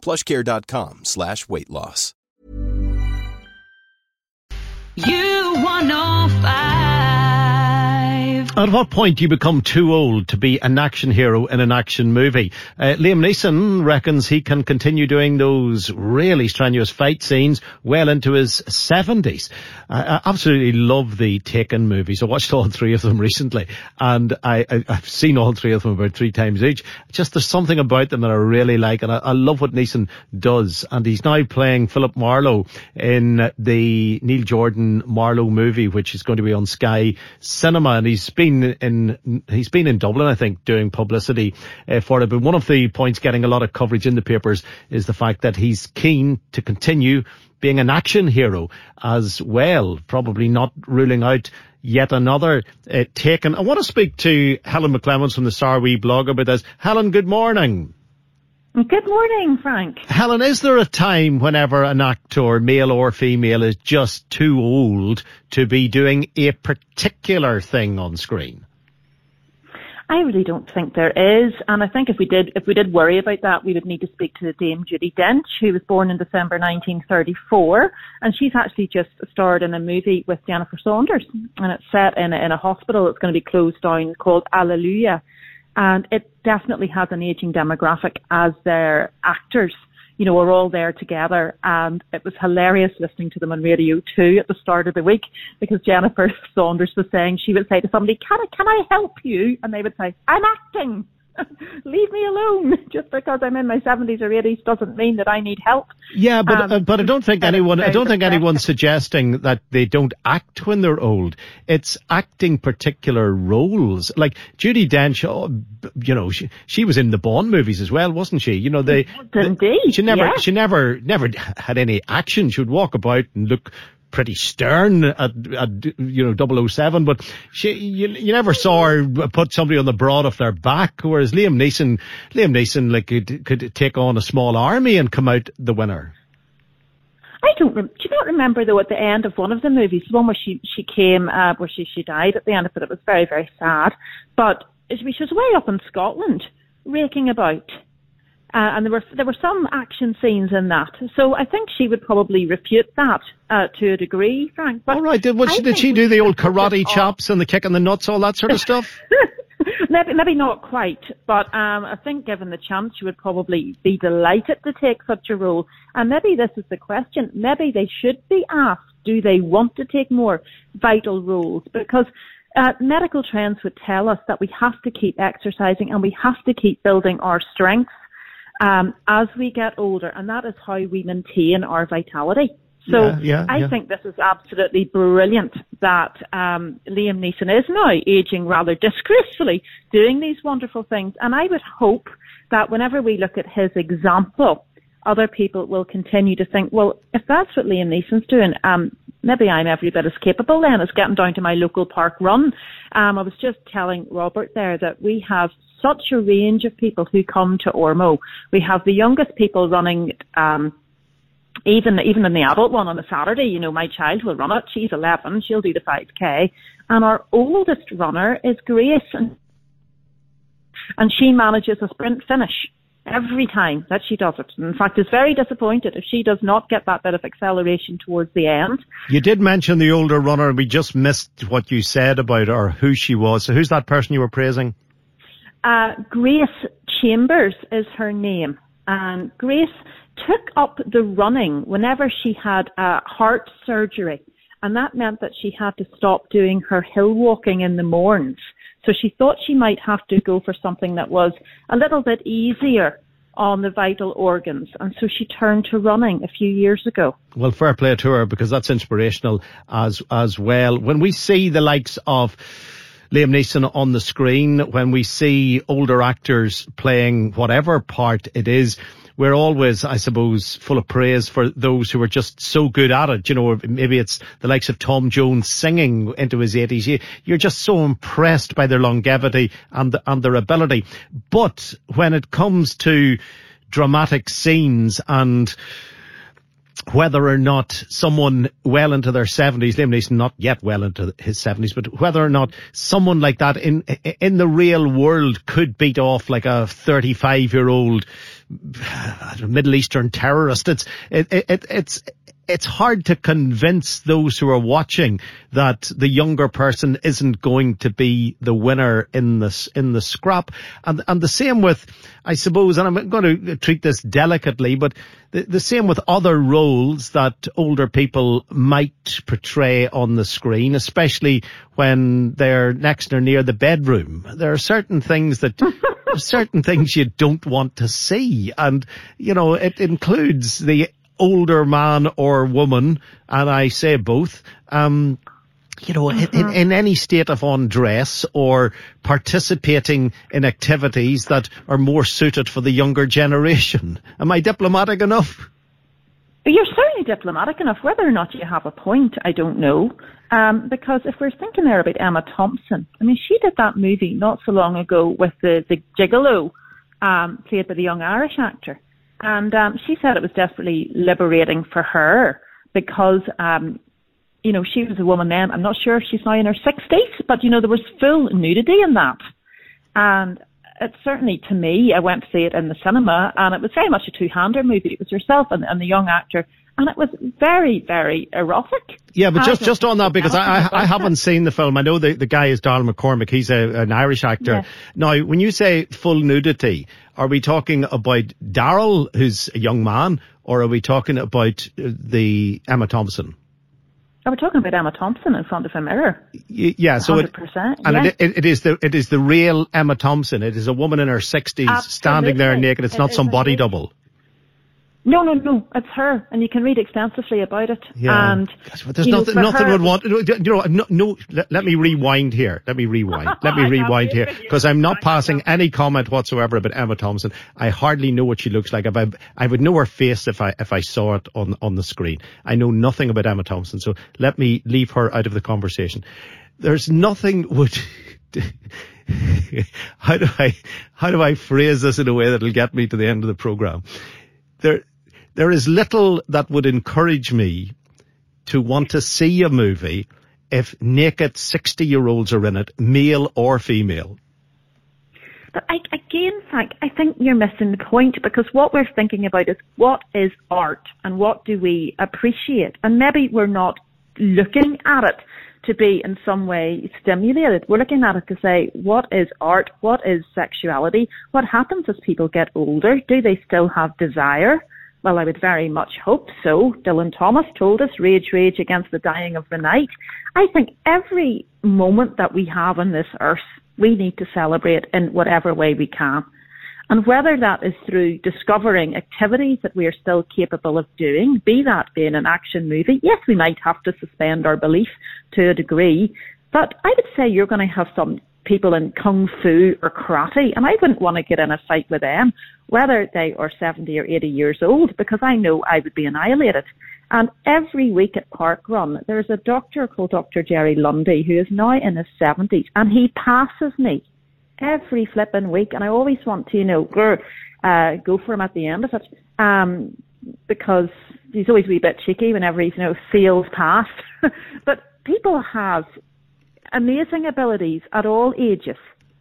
plushcare.com slash weight loss. You. At what point do you become too old to be an action hero in an action movie? Uh, Liam Neeson reckons he can continue doing those really strenuous fight scenes well into his 70s. I, I absolutely love the Taken movies. I watched all three of them recently and I, have seen all three of them about three times each. Just there's something about them that I really like and I, I love what Neeson does. And he's now playing Philip Marlowe in the Neil Jordan Marlowe movie, which is going to be on Sky Cinema and he's been in he's been in Dublin, I think, doing publicity uh, for it. But one of the points getting a lot of coverage in the papers is the fact that he's keen to continue being an action hero as well. Probably not ruling out yet another uh, taken. I want to speak to Helen McClements from the Sarwe blog about this. Helen, good morning. Good morning, Frank. Helen, is there a time whenever an actor, male or female, is just too old to be doing a particular thing on screen? I really don't think there is, and I think if we did, if we did worry about that, we would need to speak to the Dame Judi Dench, who was born in December 1934, and she's actually just starred in a movie with Jennifer Saunders, and it's set in a, in a hospital that's going to be closed down called Alleluia and it definitely has an aging demographic as their actors. You know, we're all there together, and it was hilarious listening to them on Radio Two at the start of the week because Jennifer Saunders was saying she would say to somebody, "Can I, can I help you?" and they would say, "I'm acting." leave me alone. Just because I'm in my 70s or 80s doesn't mean that I need help. Yeah, but um, uh, but I don't think anyone I don't think anyone's suggesting that they don't act when they're old. It's acting particular roles. Like Judi Dench, oh, you know, she she was in the Bond movies as well, wasn't she? You know, they, indeed. She never yeah. she never never had any action. She would walk about and look pretty stern at, at you know 007, but she you, you never saw her put somebody on the broad of their back. Whereas Liam Neeson, Liam Neeson like could, could take on a small army and come out the winner. I don't. Do you not remember though at the end of one of the movies, the one where she she came, uh, where she she died at the end of it. It was very very sad, but she was way up in Scotland, raking about. Uh, and there were there were some action scenes in that, so I think she would probably refute that uh, to a degree, Frank. But all right, did, she, did she do the old karate chops and the kick in the nuts, all that sort of stuff? maybe maybe not quite, but um, I think given the chance, she would probably be delighted to take such a role. And maybe this is the question: maybe they should be asked, do they want to take more vital roles? Because uh, medical trends would tell us that we have to keep exercising and we have to keep building our strengths um, as we get older, and that is how we maintain our vitality. So yeah, yeah, I yeah. think this is absolutely brilliant that um, Liam Neeson is now aging rather disgracefully, doing these wonderful things. And I would hope that whenever we look at his example, other people will continue to think, well, if that's what Liam Neeson's doing, um, maybe I'm every bit as capable then as getting down to my local park run. Um, I was just telling Robert there that we have such a range of people who come to Ormeau. We have the youngest people running, um, even even in the adult one on a Saturday, you know, my child will run it. She's 11. She'll do the 5k. And our oldest runner is Grace. And, and she manages a sprint finish every time that she does it. In fact, is very disappointed if she does not get that bit of acceleration towards the end. You did mention the older runner. We just missed what you said about her, or who she was. So who's that person you were praising? Uh, Grace Chambers is her name. And Grace took up the running whenever she had uh, heart surgery. And that meant that she had to stop doing her hill walking in the morns. So she thought she might have to go for something that was a little bit easier on the vital organs. And so she turned to running a few years ago. Well, fair play to her because that's inspirational as, as well. When we see the likes of Liam Neeson on the screen, when we see older actors playing whatever part it is, we're always, I suppose, full of praise for those who are just so good at it. You know, maybe it's the likes of Tom Jones singing into his 80s. You're just so impressed by their longevity and, and their ability. But when it comes to dramatic scenes and whether or not someone well into their 70s, Liam Neeson not yet well into his 70s, but whether or not someone like that in in the real world could beat off like a 35 year old Middle Eastern terrorist. It's it, it, it's it's hard to convince those who are watching that the younger person isn't going to be the winner in this in the scrap. And and the same with, I suppose, and I'm going to treat this delicately, but the, the same with other roles that older people might portray on the screen, especially when they're next or near the bedroom. There are certain things that certain things you don't want to see. And, you know, it includes the older man or woman, and I say both, um, you know, mm-hmm. in, in, any state of undress or participating in activities that are more suited for the younger generation. Am I diplomatic enough? You're certainly diplomatic enough. Whether or not you have a point, I don't know. Um, because if we're thinking there about Emma Thompson, I mean, she did that movie not so long ago with the, the gigolo, um, played by the young Irish actor. And um, she said it was definitely liberating for her because, um, you know, she was a woman then. I'm not sure if she's now in her 60s, but, you know, there was full nudity in that. And it certainly, to me, I went to see it in the cinema, and it was very much a two-hander movie. It was herself and, and the young actor and it was very, very erotic. Yeah, but just just on that because I, I, I haven't seen the film. I know the the guy is Donald McCormack. He's a, an Irish actor. Yes. Now, when you say full nudity, are we talking about Daryl, who's a young man, or are we talking about uh, the Emma Thompson? Oh, we're talking about Emma Thompson in front of a mirror. Yeah, so it, and it, it, it is the it is the real Emma Thompson. It is a woman in her sixties standing there naked. It's not some body double. No, no, no. It's her, and you can read extensively about it. Yeah. And Gosh, there's nothing, know, nothing her, would want. You know, no. no let, let, me rewind here. Let me rewind. Let me rewind here because I'm not passing any comment whatsoever about Emma Thompson. I hardly know what she looks like. If I, I would know her face if I if I saw it on on the screen. I know nothing about Emma Thompson, so let me leave her out of the conversation. There's nothing would. how do I how do I phrase this in a way that'll get me to the end of the program? There there is little that would encourage me to want to see a movie if naked 60 year olds are in it, male or female. But I, again, Frank, I think you're missing the point because what we're thinking about is what is art and what do we appreciate? And maybe we're not looking at it to be in some way stimulated. We're looking at it to say, what is art? What is sexuality? What happens as people get older? Do they still have desire? Well, I would very much hope so. Dylan Thomas told us, rage, rage against the dying of the night. I think every moment that we have on this earth, we need to celebrate in whatever way we can. And whether that is through discovering activities that we are still capable of doing, be that being an action movie, yes, we might have to suspend our belief to a degree, but I would say you're going to have some people in kung fu or karate, and I wouldn't want to get in a fight with them, whether they are 70 or 80 years old, because I know I would be annihilated. And every week at Park Run, there's a doctor called Dr. Jerry Lundy who is now in his 70s, and he passes me every flipping week, and I always want to, you know, go, uh, go for him at the end of it, um, because he's always a wee bit cheeky whenever he's, you know, sails past. but people have amazing abilities at all ages.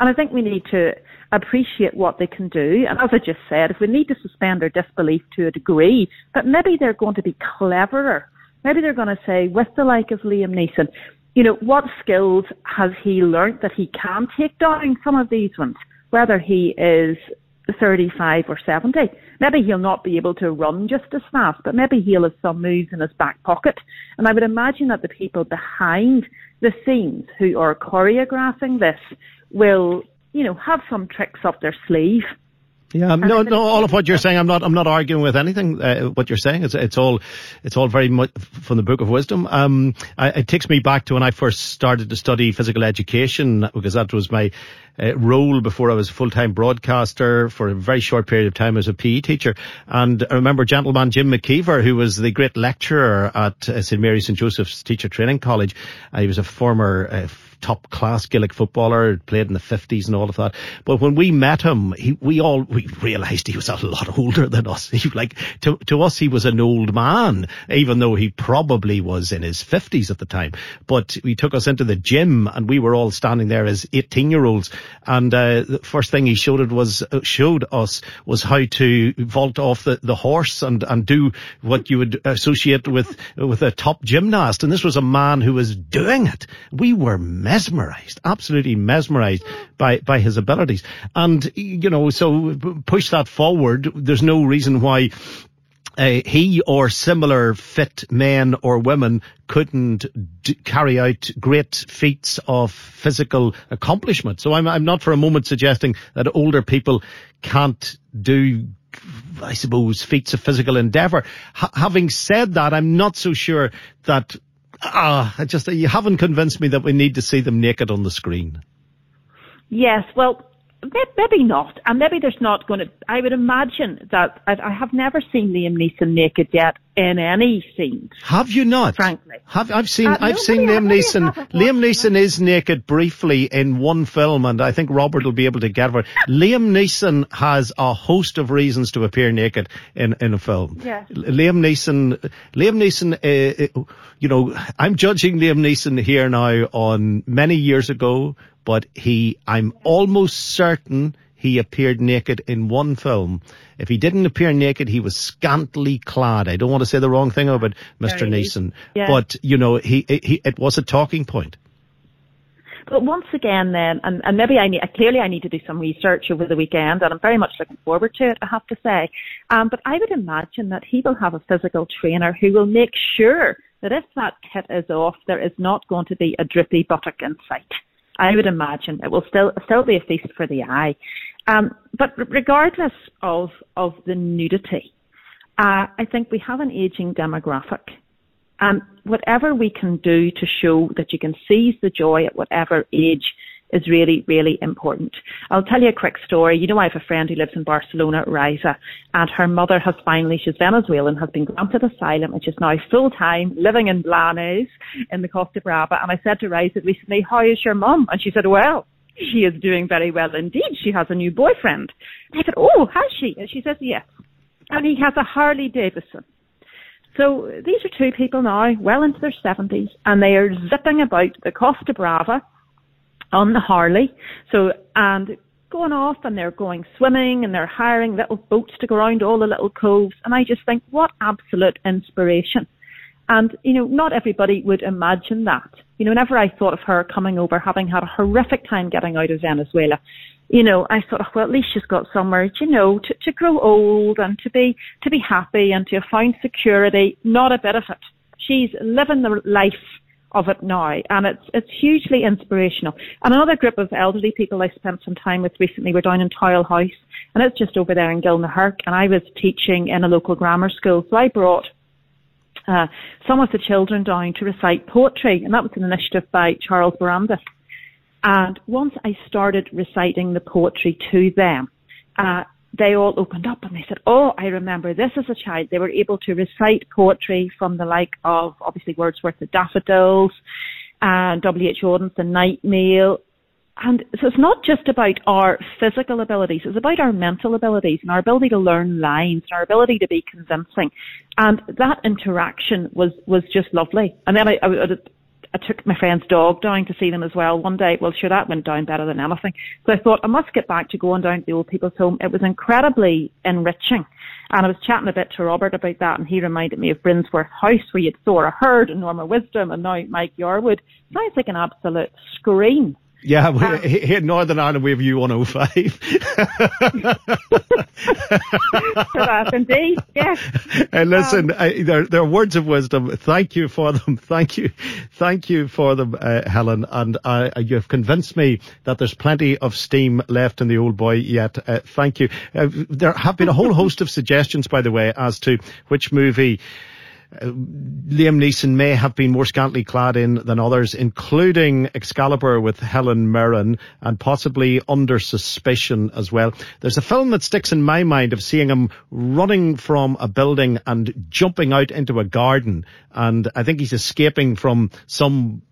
And I think we need to appreciate what they can do. And as I just said, if we need to suspend our disbelief to a degree, but maybe they're going to be cleverer. Maybe they're going to say, with the like of Liam Neeson, you know, what skills has he learnt that he can take down some of these ones, whether he is 35 or 70. Maybe he'll not be able to run just as fast, but maybe he'll have some moves in his back pocket. And I would imagine that the people behind the scenes who are choreographing this will, you know, have some tricks up their sleeve. Yeah, no, no. All of what you're saying, I'm not. I'm not arguing with anything. Uh, what you're saying, it's it's all, it's all very much from the Book of Wisdom. Um, I, it takes me back to when I first started to study physical education because that was my uh, role before I was a full-time broadcaster for a very short period of time as a PE teacher. And I remember gentleman Jim McKeever, who was the great lecturer at uh, St Mary St Joseph's Teacher Training College. Uh, he was a former uh, top class Gaelic footballer, played in the 50s and all of that. But when we met him, he, we all, we realized he was a lot older than us. He, like, to, to us, he was an old man, even though he probably was in his 50s at the time. But he took us into the gym and we were all standing there as 18 year olds. And, uh, the first thing he showed it was, uh, showed us was how to vault off the, the horse and, and do what you would associate with, with a top gymnast. And this was a man who was doing it. We were mesmerized, absolutely mesmerized by, by his abilities. And, you know, so push that forward. There's no reason why uh, he or similar fit men or women couldn't d- carry out great feats of physical accomplishment. So I'm, I'm not for a moment suggesting that older people can't do I suppose, feats of physical endeavour. H- having said that, I'm not so sure that ah, just you haven't convinced me that we need to see them naked on the screen. Yes, well, maybe not, and maybe there's not going to. I would imagine that I have never seen Liam Neeson naked yet in any scenes. Have you not? Frankly, have I've seen uh, I've seen Liam Neeson. Liam Neeson is naked briefly in one film, and I think Robert will be able to get it. Liam Neeson has a host of reasons to appear naked in in a film. Yeah. Liam Neeson. Liam Neeson. Uh, uh, you know, I'm judging Liam Neeson here now on many years ago but he, I'm almost certain he appeared naked in one film. If he didn't appear naked, he was scantily clad. I don't want to say the wrong thing about Mr. Very Neeson, yeah. but you know, he, he, it was a talking point. But once again, then, and, and maybe I need, clearly I need to do some research over the weekend, and I'm very much looking forward to it, I have to say. Um, but I would imagine that he will have a physical trainer who will make sure that if that kit is off, there is not going to be a drippy buttock in sight. I would imagine it will still still be a feast for the eye. Um, but regardless of of the nudity, uh, I think we have an aging demographic, and whatever we can do to show that you can seize the joy at whatever age is really, really important. I'll tell you a quick story. You know, I have a friend who lives in Barcelona, Riza, and her mother has finally, she's Venezuelan, has been granted asylum and she's now full time living in Blanes in the Costa Brava. And I said to Riza recently, how is your mum? And she said, well, she is doing very well indeed. She has a new boyfriend. I said, oh, has she? And she says, yes. And he has a Harley Davidson. So these are two people now, well into their 70s, and they are zipping about the Costa Brava on the Harley. So, and going off and they're going swimming and they're hiring little boats to go around all the little coves. And I just think, what absolute inspiration. And, you know, not everybody would imagine that. You know, whenever I thought of her coming over, having had a horrific time getting out of Venezuela, you know, I thought, oh, well, at least she's got somewhere, you know, to, to grow old and to be, to be happy and to find security. Not a bit of it. She's living the life of it now, and it's it's hugely inspirational. And another group of elderly people I spent some time with recently were down in Towel House, and it's just over there in Gilnahirk, and I was teaching in a local grammar school, so I brought uh, some of the children down to recite poetry, and that was an initiative by Charles Barandis. And once I started reciting the poetry to them, uh, they all opened up and they said, Oh, I remember this as a child. They were able to recite poetry from the like of obviously Wordsworth, the Daffodils, and W.H. Auden's The Night Mail. And so it's not just about our physical abilities, it's about our mental abilities and our ability to learn lines and our ability to be convincing. And that interaction was, was just lovely. And then I, I, I took my friend's dog down to see them as well one day. Well, sure, that went down better than anything. So I thought I must get back to going down to the old people's home. It was incredibly enriching. And I was chatting a bit to Robert about that, and he reminded me of Brinsworth House, where you'd Thora Hird and Norman Wisdom, and now Mike Yarwood. Sounds like an absolute scream. Yeah, um, here in Northern Ireland we have U105. indeed, yes. And listen, um, I, they're, they're words of wisdom. Thank you for them. Thank you. Thank you for them, uh, Helen. And uh, you've convinced me that there's plenty of steam left in the old boy yet. Uh, thank you. Uh, there have been a whole host of suggestions, by the way, as to which movie uh, Liam Neeson may have been more scantily clad in than others, including Excalibur with Helen Mirren and possibly Under Suspicion as well. There's a film that sticks in my mind of seeing him running from a building and jumping out into a garden. And I think he's escaping from some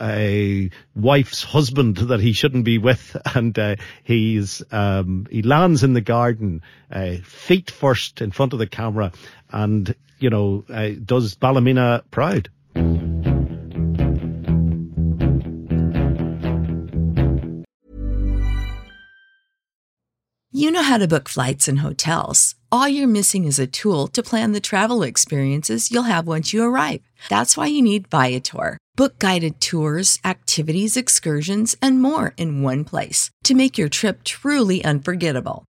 a wife's husband that he shouldn't be with, and uh, he's um, he lands in the garden, uh, feet first in front of the camera, and you know uh, does Ballymena proud. You know how to book flights and hotels. All you're missing is a tool to plan the travel experiences you'll have once you arrive. That's why you need Viator. Book guided tours, activities, excursions, and more in one place to make your trip truly unforgettable.